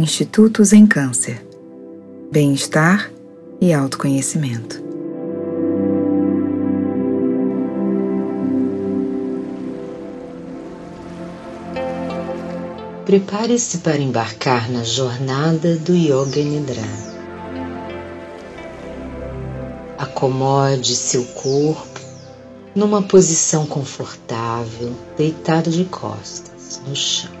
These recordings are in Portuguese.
Institutos em Câncer, Bem-Estar e Autoconhecimento. Prepare-se para embarcar na jornada do Yoga Nidra. Acomode seu corpo numa posição confortável, deitado de costas no chão.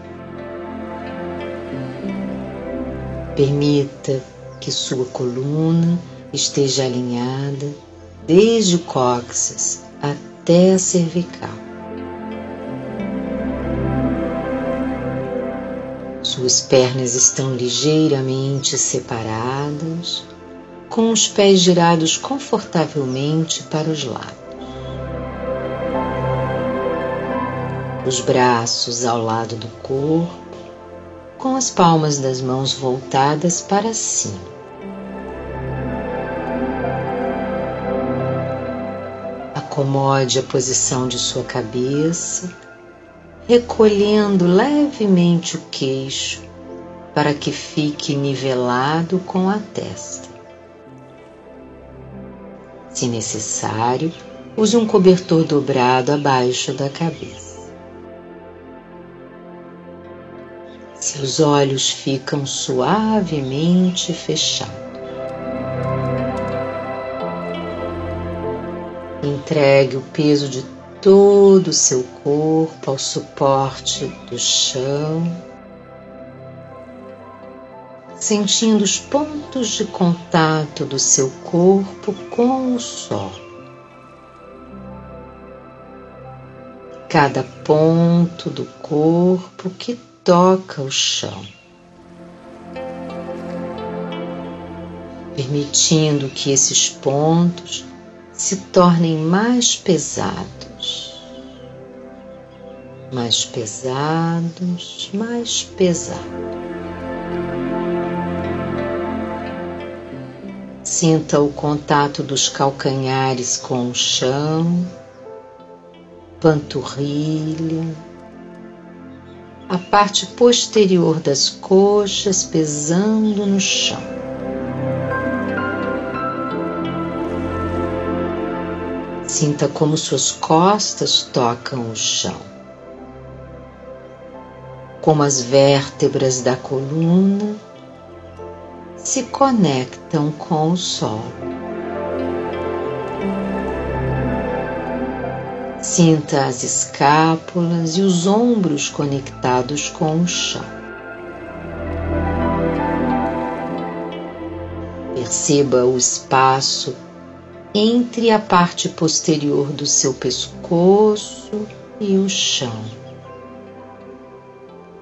Permita que sua coluna esteja alinhada desde o cóccix até a cervical. Suas pernas estão ligeiramente separadas, com os pés girados confortavelmente para os lados. Os braços ao lado do corpo com as palmas das mãos voltadas para cima. Acomode a posição de sua cabeça, recolhendo levemente o queixo para que fique nivelado com a testa. Se necessário, use um cobertor dobrado abaixo da cabeça. Seus olhos ficam suavemente fechados. Entregue o peso de todo o seu corpo ao suporte do chão, sentindo os pontos de contato do seu corpo com o solo. Cada ponto do corpo que toca o chão, permitindo que esses pontos se tornem mais pesados, mais pesados, mais pesados. Sinta o contato dos calcanhares com o chão, panturrilha, a parte posterior das coxas pesando no chão. Sinta como suas costas tocam o chão, como as vértebras da coluna se conectam com o solo. Sinta as escápulas e os ombros conectados com o chão. Perceba o espaço entre a parte posterior do seu pescoço e o chão.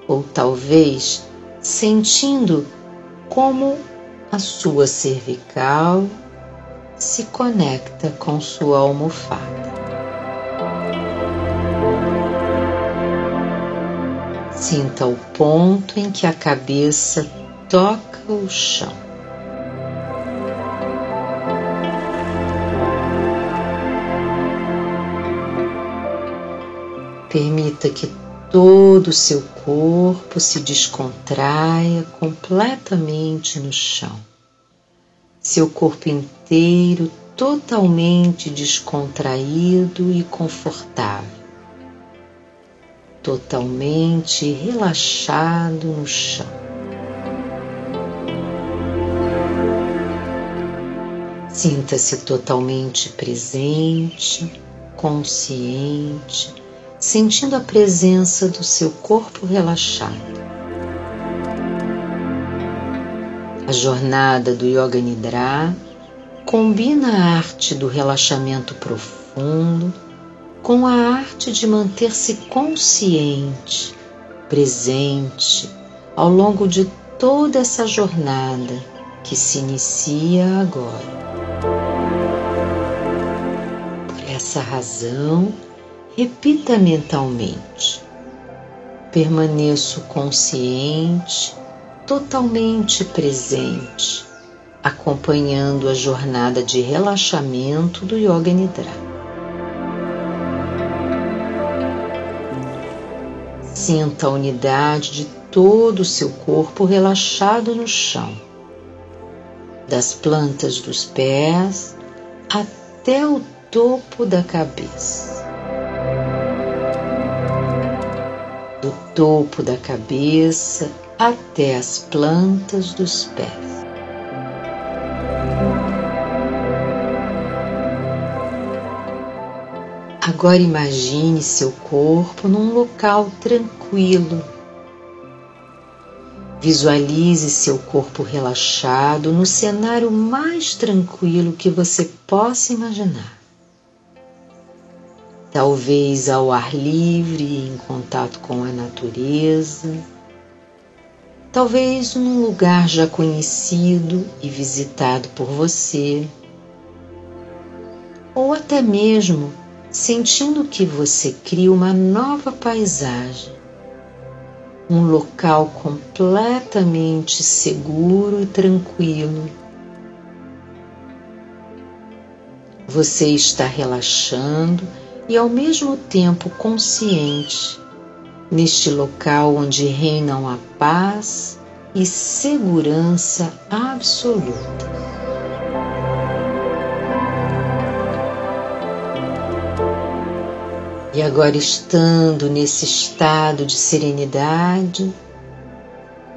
Ou talvez sentindo como a sua cervical se conecta com sua almofada. Sinta o ponto em que a cabeça toca o chão. Permita que todo o seu corpo se descontraia completamente no chão. Seu corpo inteiro totalmente descontraído e confortável totalmente relaxado no chão. Sinta-se totalmente presente, consciente, sentindo a presença do seu corpo relaxado. A jornada do Yoga Nidra combina a arte do relaxamento profundo com a arte de manter-se consciente, presente ao longo de toda essa jornada que se inicia agora. Por essa razão, repita mentalmente: permaneço consciente, totalmente presente, acompanhando a jornada de relaxamento do Yoga Nidra. Sinta a unidade de todo o seu corpo relaxado no chão, das plantas dos pés até o topo da cabeça. Do topo da cabeça até as plantas dos pés. Agora imagine seu corpo num local tranquilo. Visualize seu corpo relaxado no cenário mais tranquilo que você possa imaginar. Talvez ao ar livre, em contato com a natureza. Talvez num lugar já conhecido e visitado por você. Ou até mesmo sentindo que você cria uma nova paisagem, um local completamente seguro e tranquilo. Você está relaxando e ao mesmo tempo consciente neste local onde reinam a paz e segurança absoluta. E agora, estando nesse estado de serenidade,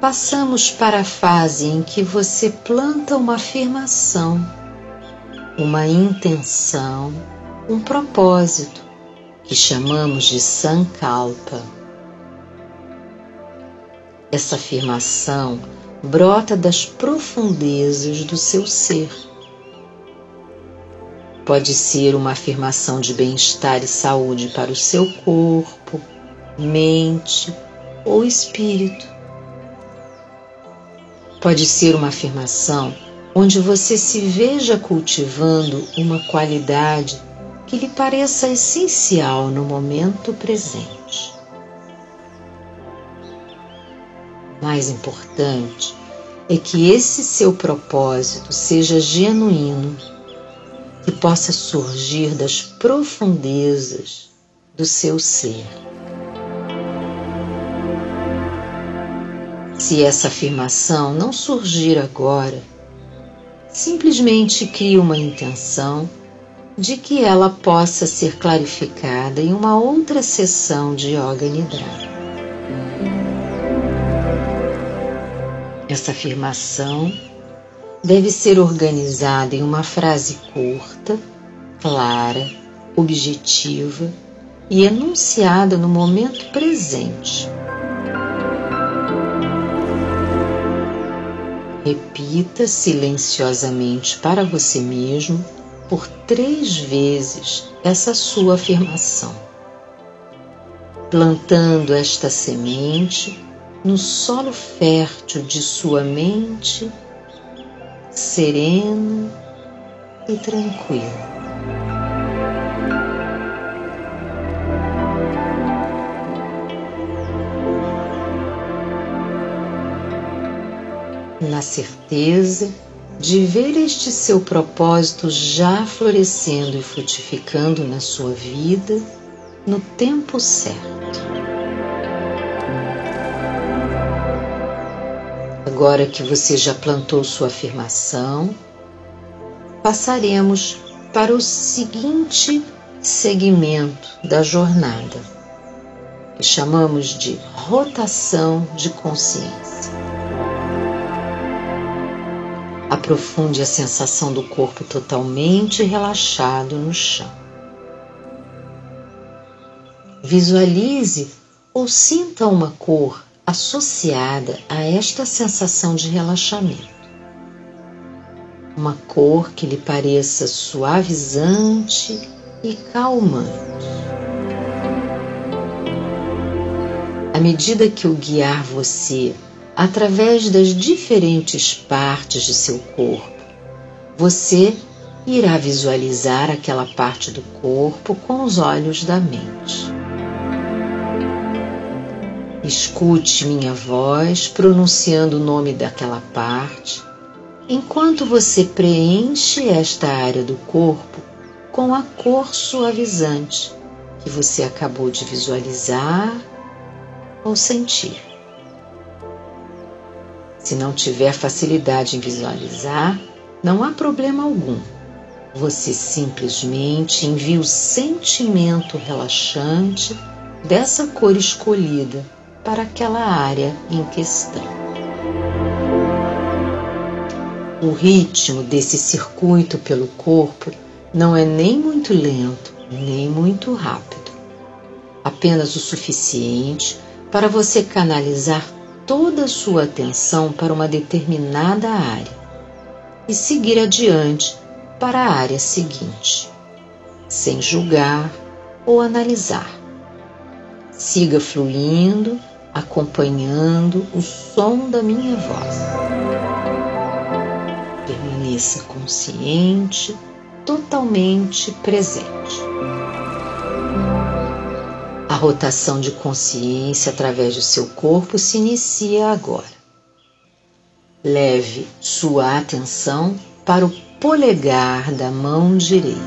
passamos para a fase em que você planta uma afirmação, uma intenção, um propósito, que chamamos de Sankalpa. Essa afirmação brota das profundezas do seu ser Pode ser uma afirmação de bem-estar e saúde para o seu corpo, mente ou espírito. Pode ser uma afirmação onde você se veja cultivando uma qualidade que lhe pareça essencial no momento presente. Mais importante é que esse seu propósito seja genuíno que possa surgir das profundezas do seu ser. Se essa afirmação não surgir agora, simplesmente crie uma intenção de que ela possa ser clarificada em uma outra sessão de Yoga Nidra. Essa afirmação deve ser organizada em uma frase curta, clara, objetiva e enunciada no momento presente. Repita silenciosamente para você mesmo por três vezes essa sua afirmação, plantando esta semente no solo fértil de sua mente sereno e tranquilo. Na certeza de ver este seu propósito já florescendo e frutificando na sua vida no tempo certo. Agora que você já plantou sua afirmação, passaremos para o seguinte segmento da jornada, que chamamos de rotação de consciência. Aprofunde a sensação do corpo totalmente relaxado no chão. Visualize ou sinta uma cor associada a esta sensação de relaxamento. Uma cor que lhe pareça suavizante e calmante. À medida que eu guiar você através das diferentes partes de seu corpo, você irá visualizar aquela parte do corpo com os olhos da mente. Escute minha voz pronunciando o nome daquela parte, enquanto você preenche esta área do corpo com a cor suavizante que você acabou de visualizar ou sentir. Se não tiver facilidade em visualizar, não há problema algum. Você simplesmente envia o sentimento relaxante dessa cor escolhida para aquela área em questão. O ritmo desse circuito pelo corpo não é nem muito lento, nem muito rápido. Apenas o suficiente para você canalizar toda a sua atenção para uma determinada área e seguir adiante para a área seguinte, sem julgar ou analisar. Siga fluindo, acompanhando o som da minha voz. Permaneça consciente, totalmente presente. A rotação de consciência através do seu corpo se inicia agora. Leve sua atenção para o polegar da mão direita.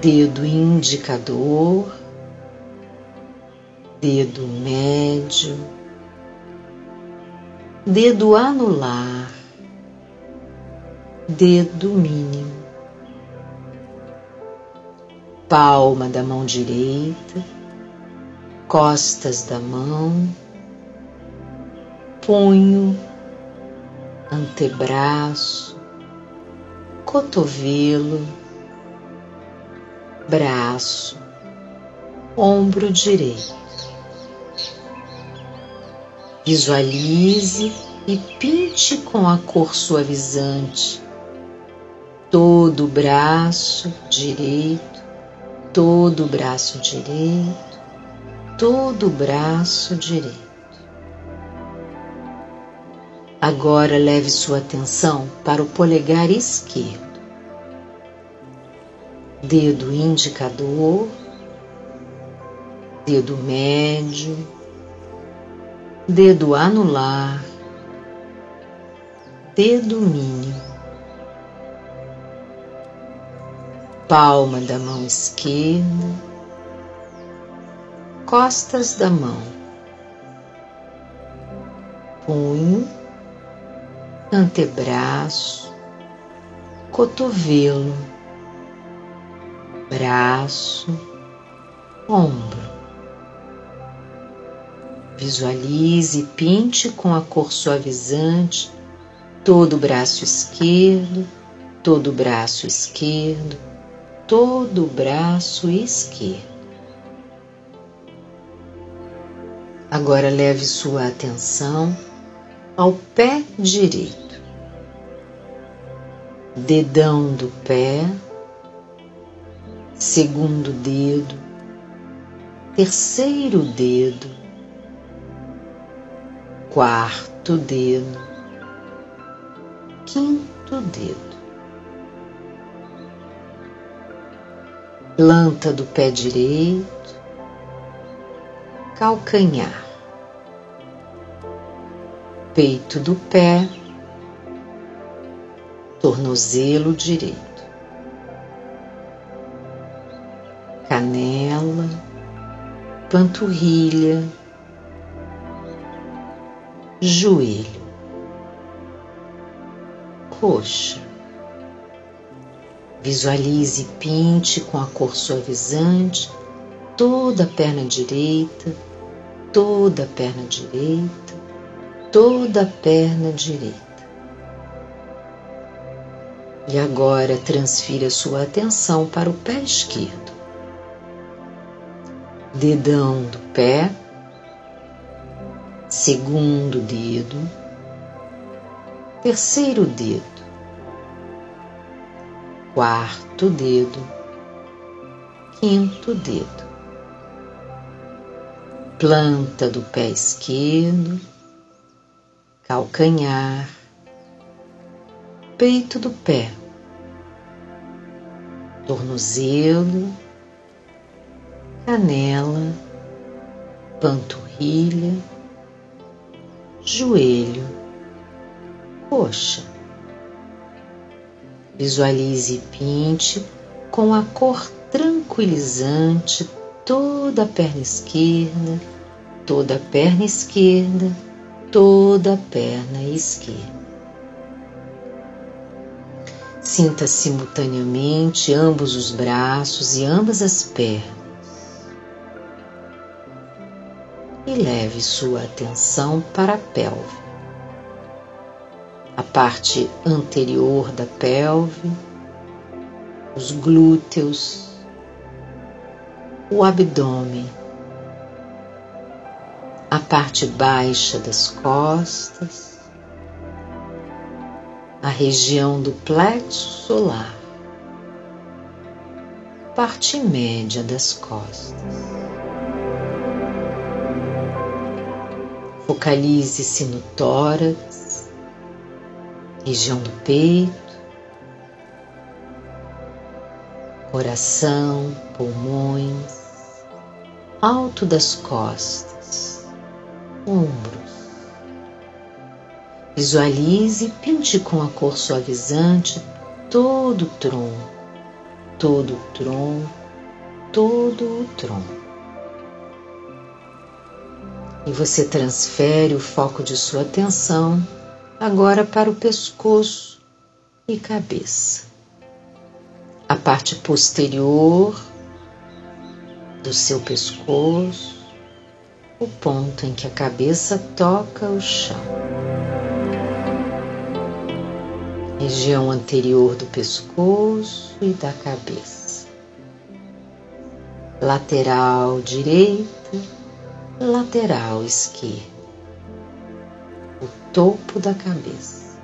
Dedo indicador, dedo médio, dedo anular, dedo mínimo palma da mão direita, costas da mão, punho, antebraço, cotovelo, braço, ombro direito. Visualize e pinte com a cor suavizante todo o braço direito todo o braço direito, todo o braço direito. Agora leve sua atenção para o polegar esquerdo, dedo indicador, dedo médio, dedo anular, dedo mínimo. Palma da mão esquerda, costas da mão, punho, antebraço, cotovelo, braço, ombro. Visualize e pinte com a cor suavizante todo o braço esquerdo, todo o braço esquerdo, todo o braço esquerdo. Agora leve sua atenção ao pé direito, dedão do pé, segundo dedo, terceiro dedo, quarto dedo, quinto dedo. planta do pé direito, calcanhar, peito do pé, tornozelo direito, canela, panturrilha, joelho, coxa Visualize e pinte com a cor suavizante toda a perna direita, toda a perna direita, toda a perna direita. E agora transfira sua atenção para o pé esquerdo. Dedão do pé, segundo dedo, terceiro dedo, quarto dedo, quinto dedo, planta do pé esquerdo, calcanhar, peito do pé, tornozelo, canela, panturrilha, joelho, coxa. Visualize e pinte com a cor tranquilizante toda a perna esquerda, toda a perna esquerda, toda a perna esquerda. Sinta simultaneamente ambos os braços e ambas as pernas. E leve sua atenção para a pelve, a parte anterior da pelve, os glúteos, o abdômen, a parte baixa das costas a região do plexo solar, parte média das costas. Focalize-se no tórax, região do peito, coração, pulmões, alto das costas, ombros Visualize e pinte com a cor suavizante todo o tronco, todo o tronco, todo o tronco. E você transfere o foco de sua atenção agora para o pescoço e cabeça. A parte posterior do seu pescoço, o ponto em que a cabeça toca o chão. região anterior do pescoço e da cabeça, lateral direita, lateral esquerda, o topo da cabeça.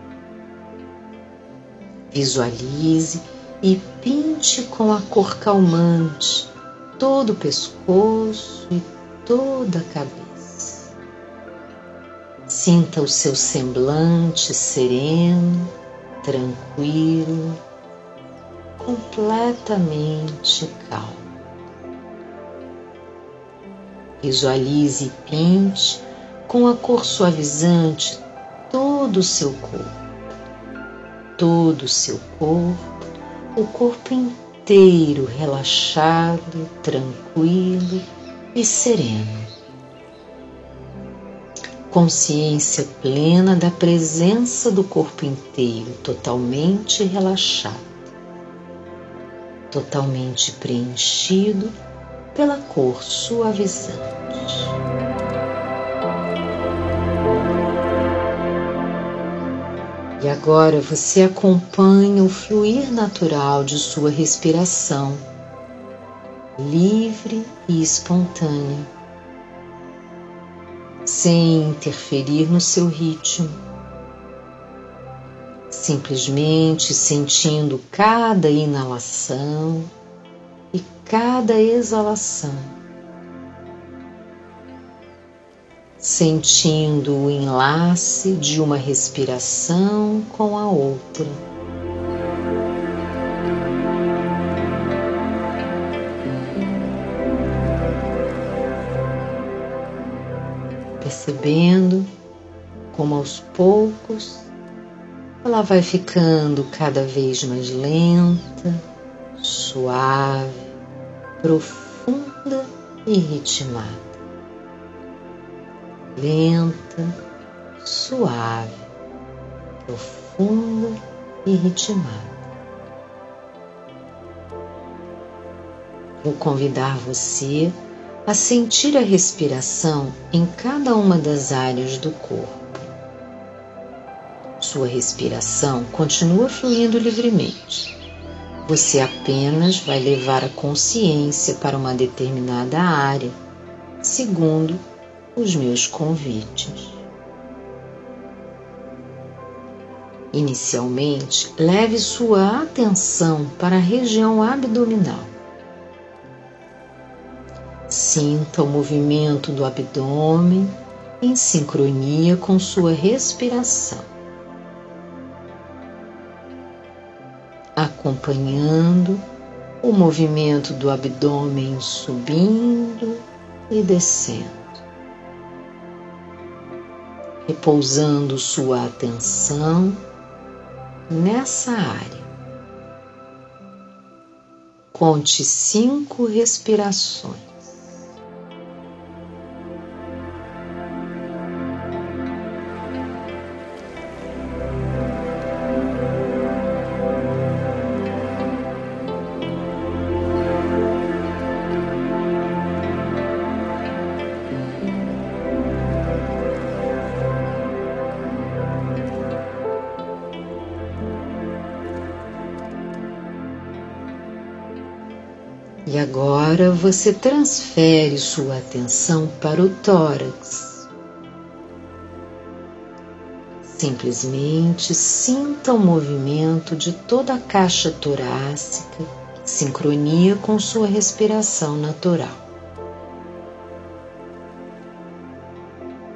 Visualize e pinte com a cor calmante todo o pescoço e toda a cabeça. Sinta o seu semblante sereno tranquilo, completamente calmo. Visualize e pinte com a cor suavizante todo o seu corpo, todo o seu corpo, o corpo inteiro relaxado, tranquilo e sereno. Consciência plena da presença do corpo inteiro, totalmente relaxado, totalmente preenchido pela cor suavizante. E agora você acompanha o fluir natural de sua respiração, livre e espontânea sem interferir no seu ritmo, simplesmente sentindo cada inalação cada exalação, sentindo o enlace de uma respiração com a outra. percebendo como aos poucos ela vai ficando cada vez mais lenta, suave, profunda e ritmada. Lenta, suave, profunda e ritmada. Vou convidar você a sentir a respiração em cada uma das áreas do corpo. Sua respiração continua fluindo livremente. Você apenas vai levar a consciência para uma determinada área, segundo os meus convites. Inicialmente, leve sua atenção para a região abdominal Sinta o movimento do abdômen em sincronia com sua respiração, acompanhando o movimento do abdômen subindo e descendo, repousando sua atenção nessa área. Conte cinco respirações. Agora você transfere sua atenção para o tórax. Simplesmente sinta o movimento de toda a caixa torácica, sincronia com sua respiração natural.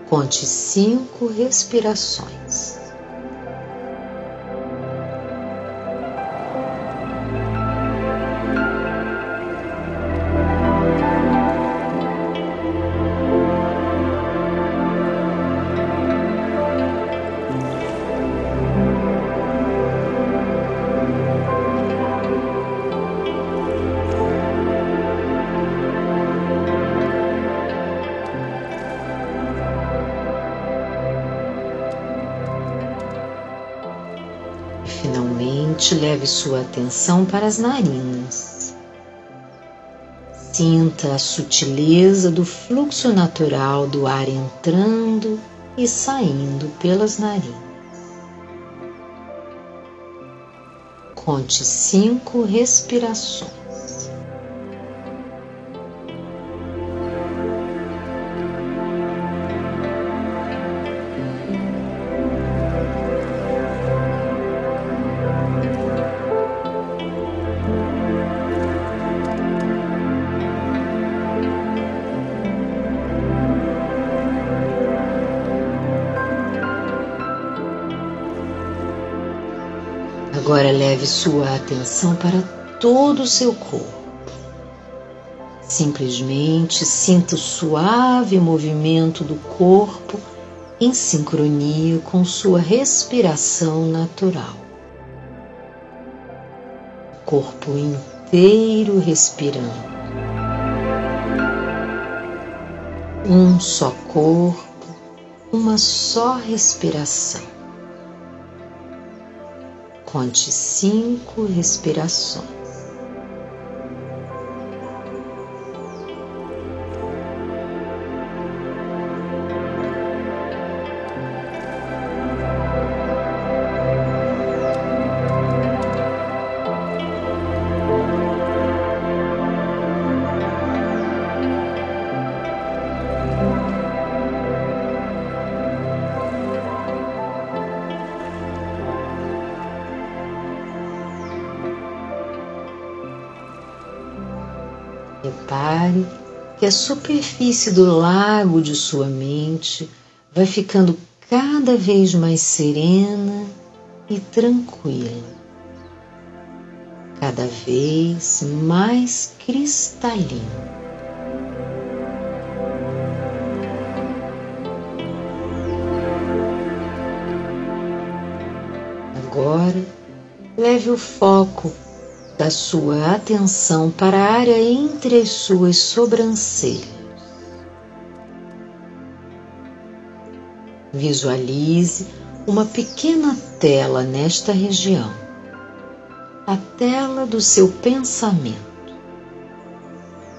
Conte cinco respirações. Leve sua atenção para as narinas. Sinta a sutileza do fluxo natural do ar entrando e saindo pelas narinas. Conte cinco respirações. Leve sua atenção para todo o seu corpo. Simplesmente sinta o suave movimento do corpo em sincronia com sua respiração natural. Corpo inteiro respirando. Um só corpo, uma só respiração. Conte cinco respirações. Repare que a superfície do lago de sua mente vai ficando cada vez mais serena e tranquila, cada vez mais cristalina. Agora, leve o foco da sua atenção para a área entre as suas sobrancelhas. Visualize uma pequena tela nesta região, a tela do seu pensamento,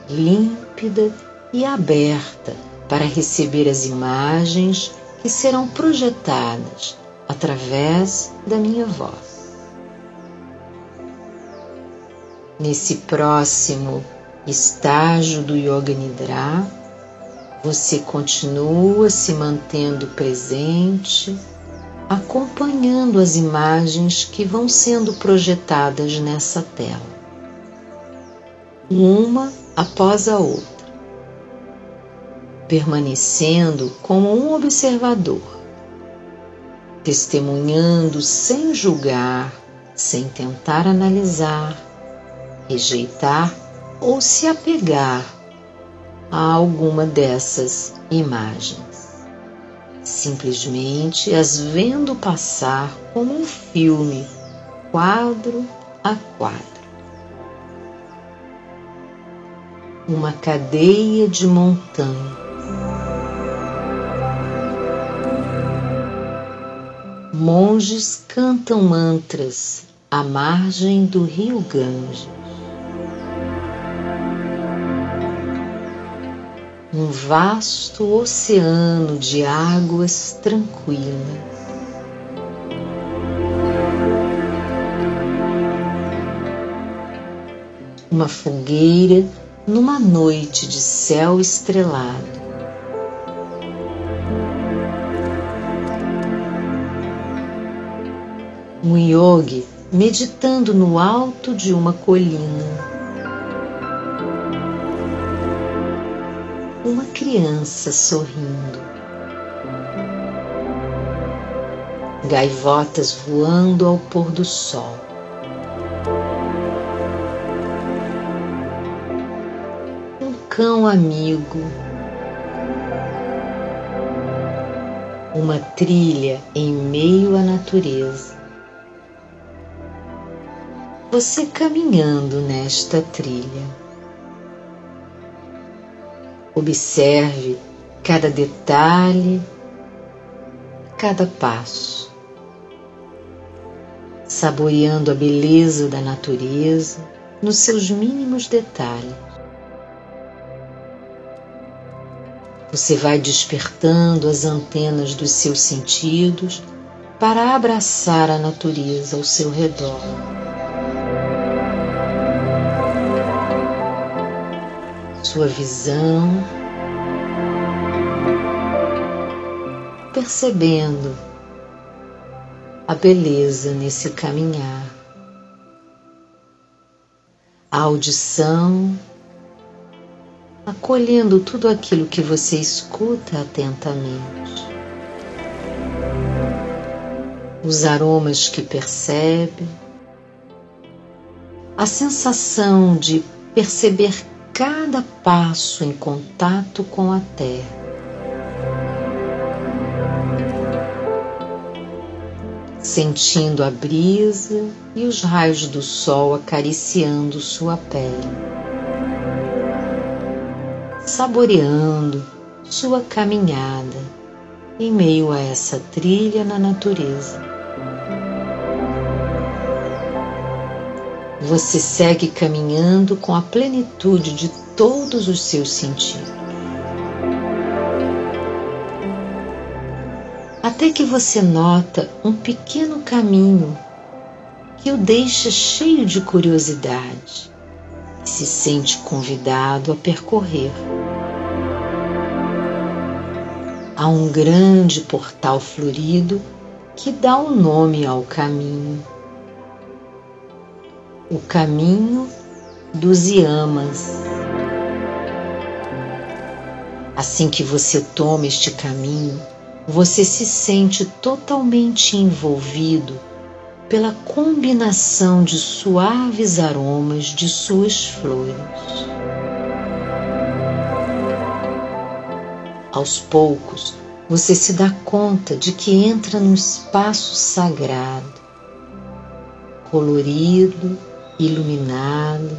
límpida e aberta para receber as imagens que serão projetadas através da minha voz. Nesse próximo estágio do Yoga Nidra, você continua se mantendo presente, acompanhando as imagens que vão sendo projetadas nessa tela, uma após a outra, permanecendo como um observador, testemunhando sem julgar, sem tentar analisar rejeitar ou se apegar a alguma dessas imagens. Simplesmente as vendo passar como um filme, quadro a quadro. Uma cadeia de montanhas. Monges cantam mantras à margem do rio Ganges. Um vasto oceano de águas tranquilas. uma fogueira numa noite de céu estrelado. Um yogi meditando no alto de uma colina. Uma criança sorrindo. Gaivotas voando ao pôr do sol. Um cão amigo. Uma trilha em meio à natureza você caminhando nesta trilha. Observe cada detalhe, cada passo, saboreando a beleza da natureza nos seus mínimos detalhes. Você vai despertando as antenas dos seus sentidos para abraçar a natureza ao seu redor. Sua visão, percebendo a beleza nesse caminhar, a audição, acolhendo tudo aquilo que você escuta atentamente, os aromas que percebe, a sensação de perceber cada passo em contato com a terra. Sentindo a brisa e os raios do sol acariciando sua pele, saboreando sua caminhada em meio a essa trilha na natureza. Você segue caminhando com a plenitude de todos os seus sentidos. Até que você nota um pequeno caminho que o deixa cheio de curiosidade e se sente convidado a percorrer. Há um grande portal florido que dá o um nome ao caminho o caminho dos Yamas. Assim que você toma este caminho, você se sente totalmente envolvido pela combinação de suaves aromas de suas flores. Aos poucos, você se dá conta de que entra num espaço sagrado, colorido iluminado,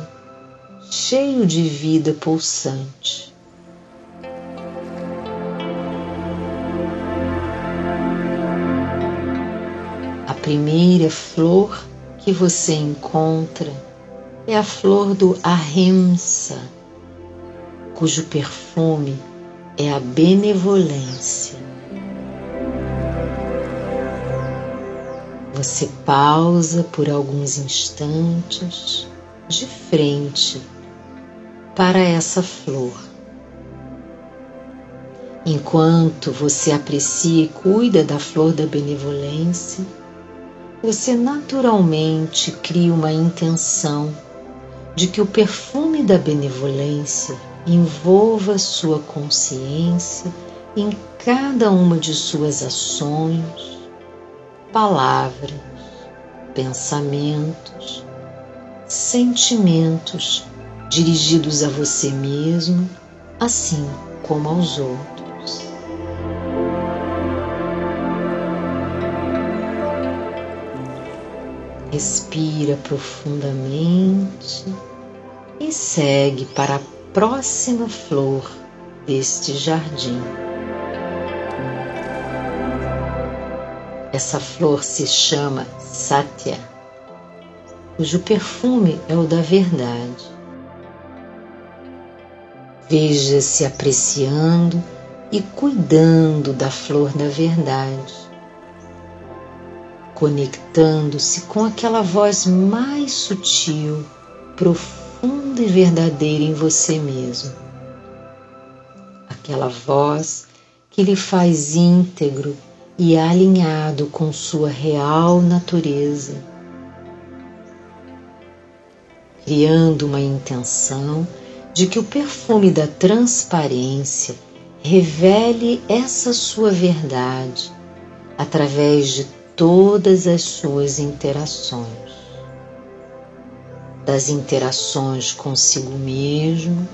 cheio de vida pulsante. A primeira flor que você encontra é a flor do ahimsa, cujo perfume é a benevolência. Você pausa por alguns instantes de frente para essa flor. Enquanto você aprecia e cuida da flor da benevolência, você naturalmente cria uma intenção de que o perfume da benevolência envolva sua consciência em cada uma de suas ações, palavras, pensamentos, sentimentos dirigidos a você mesmo, assim como aos outros. Respira profundamente e segue para a próxima flor deste jardim. Essa flor se chama Satya, cujo perfume é o da verdade. Veja-se apreciando e cuidando da flor da verdade, conectando-se com aquela voz mais sutil, profunda e verdadeira em você mesmo. Aquela voz que lhe faz íntegro e alinhado com sua real natureza, criando uma intenção de que o perfume da transparência revele essa sua verdade através de todas as suas interações, das interações consigo mesmo,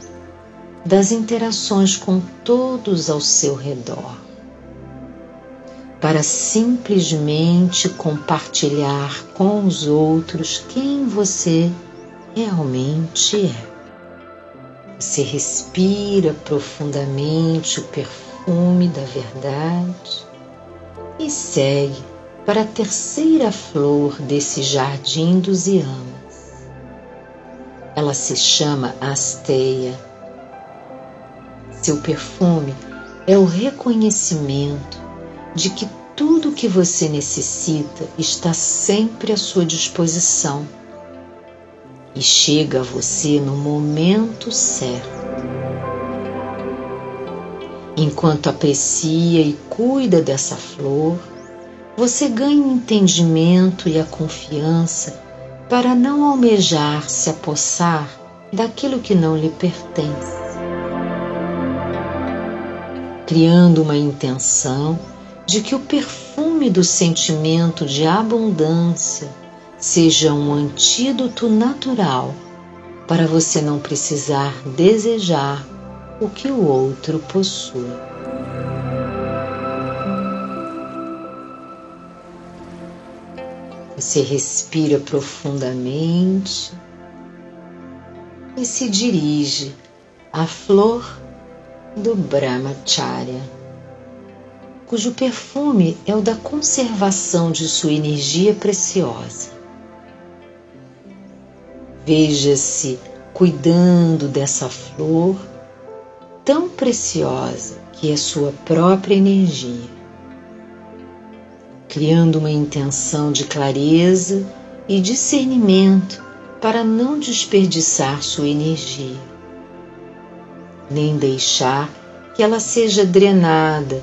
das interações com todos ao seu redor, para simplesmente compartilhar com os outros quem você realmente é. Você respira profundamente o perfume da verdade e segue para a terceira flor desse jardim dos Iamas. Ela se chama Asteia. Seu perfume é o reconhecimento de que tudo o que você necessita está sempre à sua disposição e chega a você no momento certo. Enquanto aprecia e cuida dessa flor, você ganha o entendimento e a confiança para não almejar se apossar daquilo que não lhe pertence. Criando uma intenção de que o perfume do sentimento de abundância seja um antídoto natural para você não precisar desejar o que o outro possui. Você respira profundamente e se dirige à flor do Brahmacharya, cujo perfume é o da conservação de sua energia preciosa. Veja-se cuidando dessa flor tão preciosa que é sua própria energia criando uma intenção de clareza e discernimento para não desperdiçar sua energia, nem deixar que ela seja drenada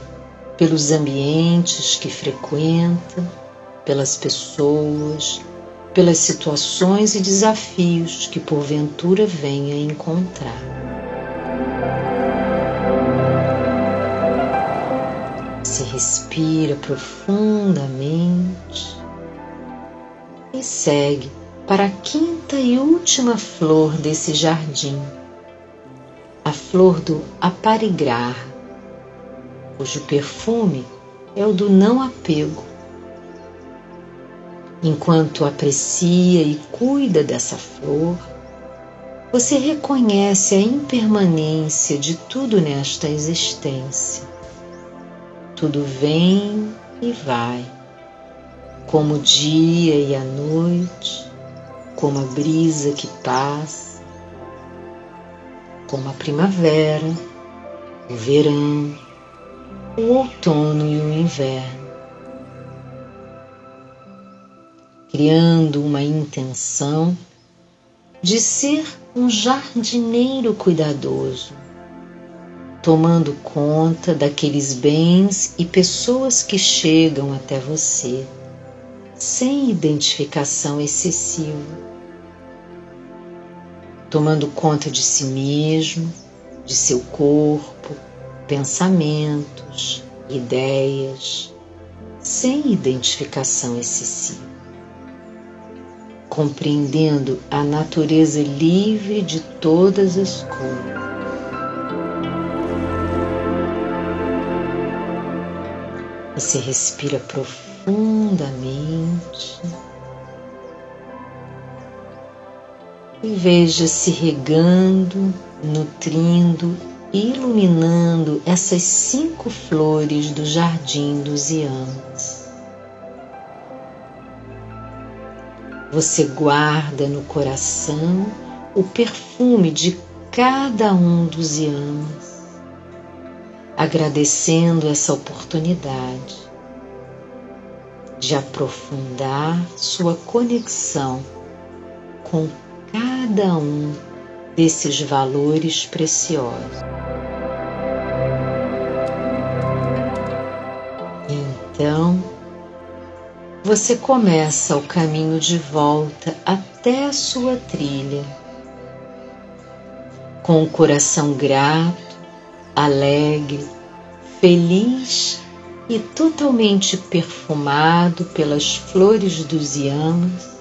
pelos ambientes que frequenta, pelas pessoas, pelas situações e desafios que porventura venha encontrar. Você respira profundamente e segue para a quinta e última flor desse jardim, a flor do aparigrar, cujo perfume é o do não apego. Enquanto aprecia e cuida dessa flor, você reconhece a impermanência de tudo nesta existência tudo vem e vai, como o dia e a noite, como a brisa que passa, como a primavera, o verão, o outono e o inverno. Criando uma intenção de ser um jardineiro cuidadoso tomando conta daqueles bens e pessoas que chegam até você, sem identificação excessiva, tomando conta de si mesmo, de seu corpo, pensamentos, ideias, sem identificação excessiva, compreendendo a natureza livre de todas as coisas. Você respira profundamente. E veja-se regando, nutrindo iluminando essas cinco flores do jardim dos Iamas. Você guarda no coração o perfume de cada um dos Iamas agradecendo essa oportunidade de aprofundar sua conexão com cada um desses valores preciosos. Então, você começa o caminho de volta até a sua trilha, com o coração grato, alegre, feliz e totalmente perfumado pelas flores dos yamas,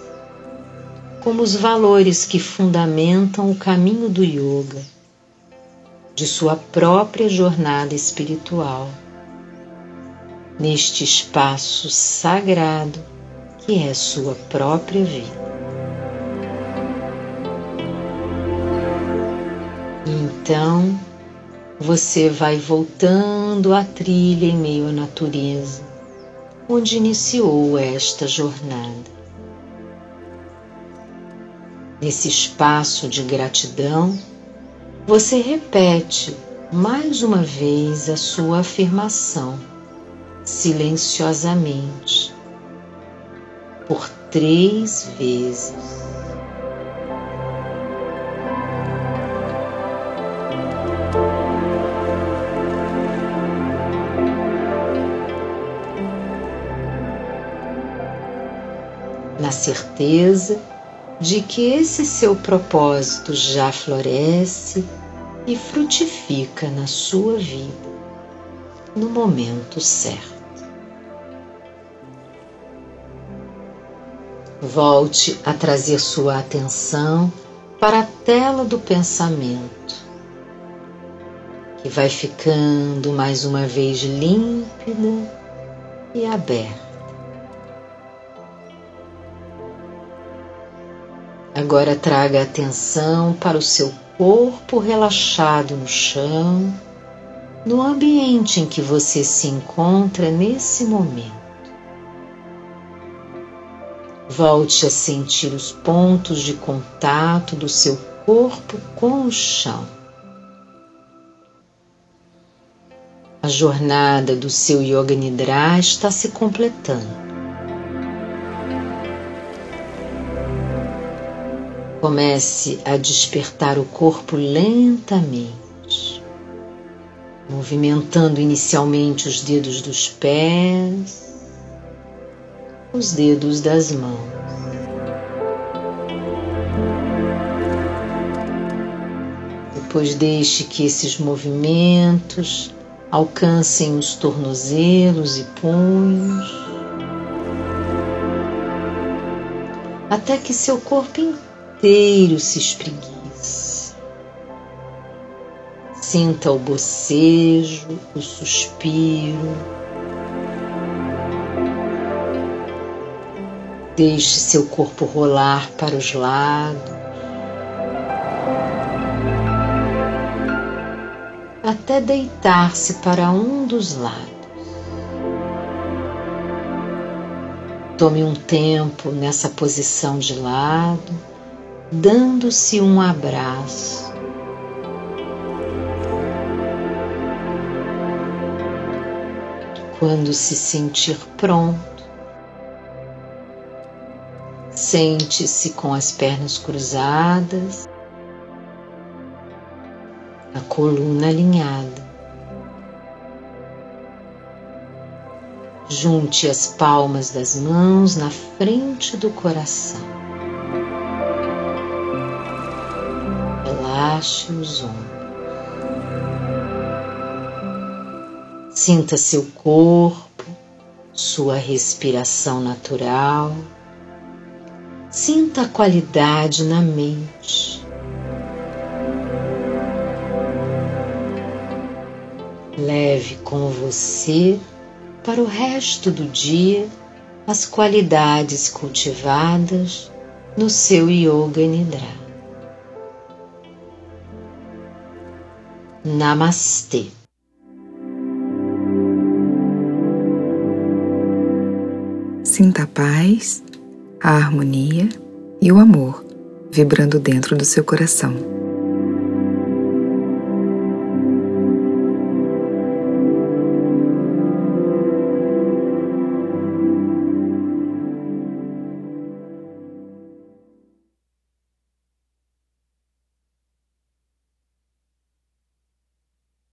como os valores que fundamentam o caminho do yoga, de sua própria jornada espiritual, neste espaço sagrado que é sua própria vida. Então, você vai voltando à trilha em meio à natureza, onde iniciou esta jornada. Nesse espaço de gratidão, você repete mais uma vez a sua afirmação, silenciosamente, por três vezes. na certeza de que esse seu propósito já floresce e frutifica na sua vida no momento certo. Volte a trazer sua atenção para a tela do pensamento, que vai ficando mais uma vez límpida e aberta. Agora traga atenção para o seu corpo relaxado no chão, no ambiente em que você se encontra nesse momento. Volte a sentir os pontos de contato do seu corpo com o chão. A jornada do seu Yoga Nidra está se completando. Comece a despertar o corpo lentamente, movimentando inicialmente os dedos dos pés, os dedos das mãos. Depois deixe que esses movimentos alcancem os tornozelos e punhos, até que seu corpo inteiro se espreguice. Sinta o bocejo, o suspiro. Deixe seu corpo rolar para os lados. Até deitar-se para um dos lados. Tome um tempo nessa posição de lado dando-se um abraço. Quando se sentir pronto, sente-se com as pernas cruzadas, a coluna alinhada. Junte as palmas das mãos na frente do coração. relaxe os ombros. Sinta seu corpo, sua respiração natural. Sinta a qualidade na mente. Leve com você para o resto do dia as qualidades cultivadas no seu Yoga Nidra. Namastê. Sinta a paz, a harmonia e o amor vibrando dentro do seu coração.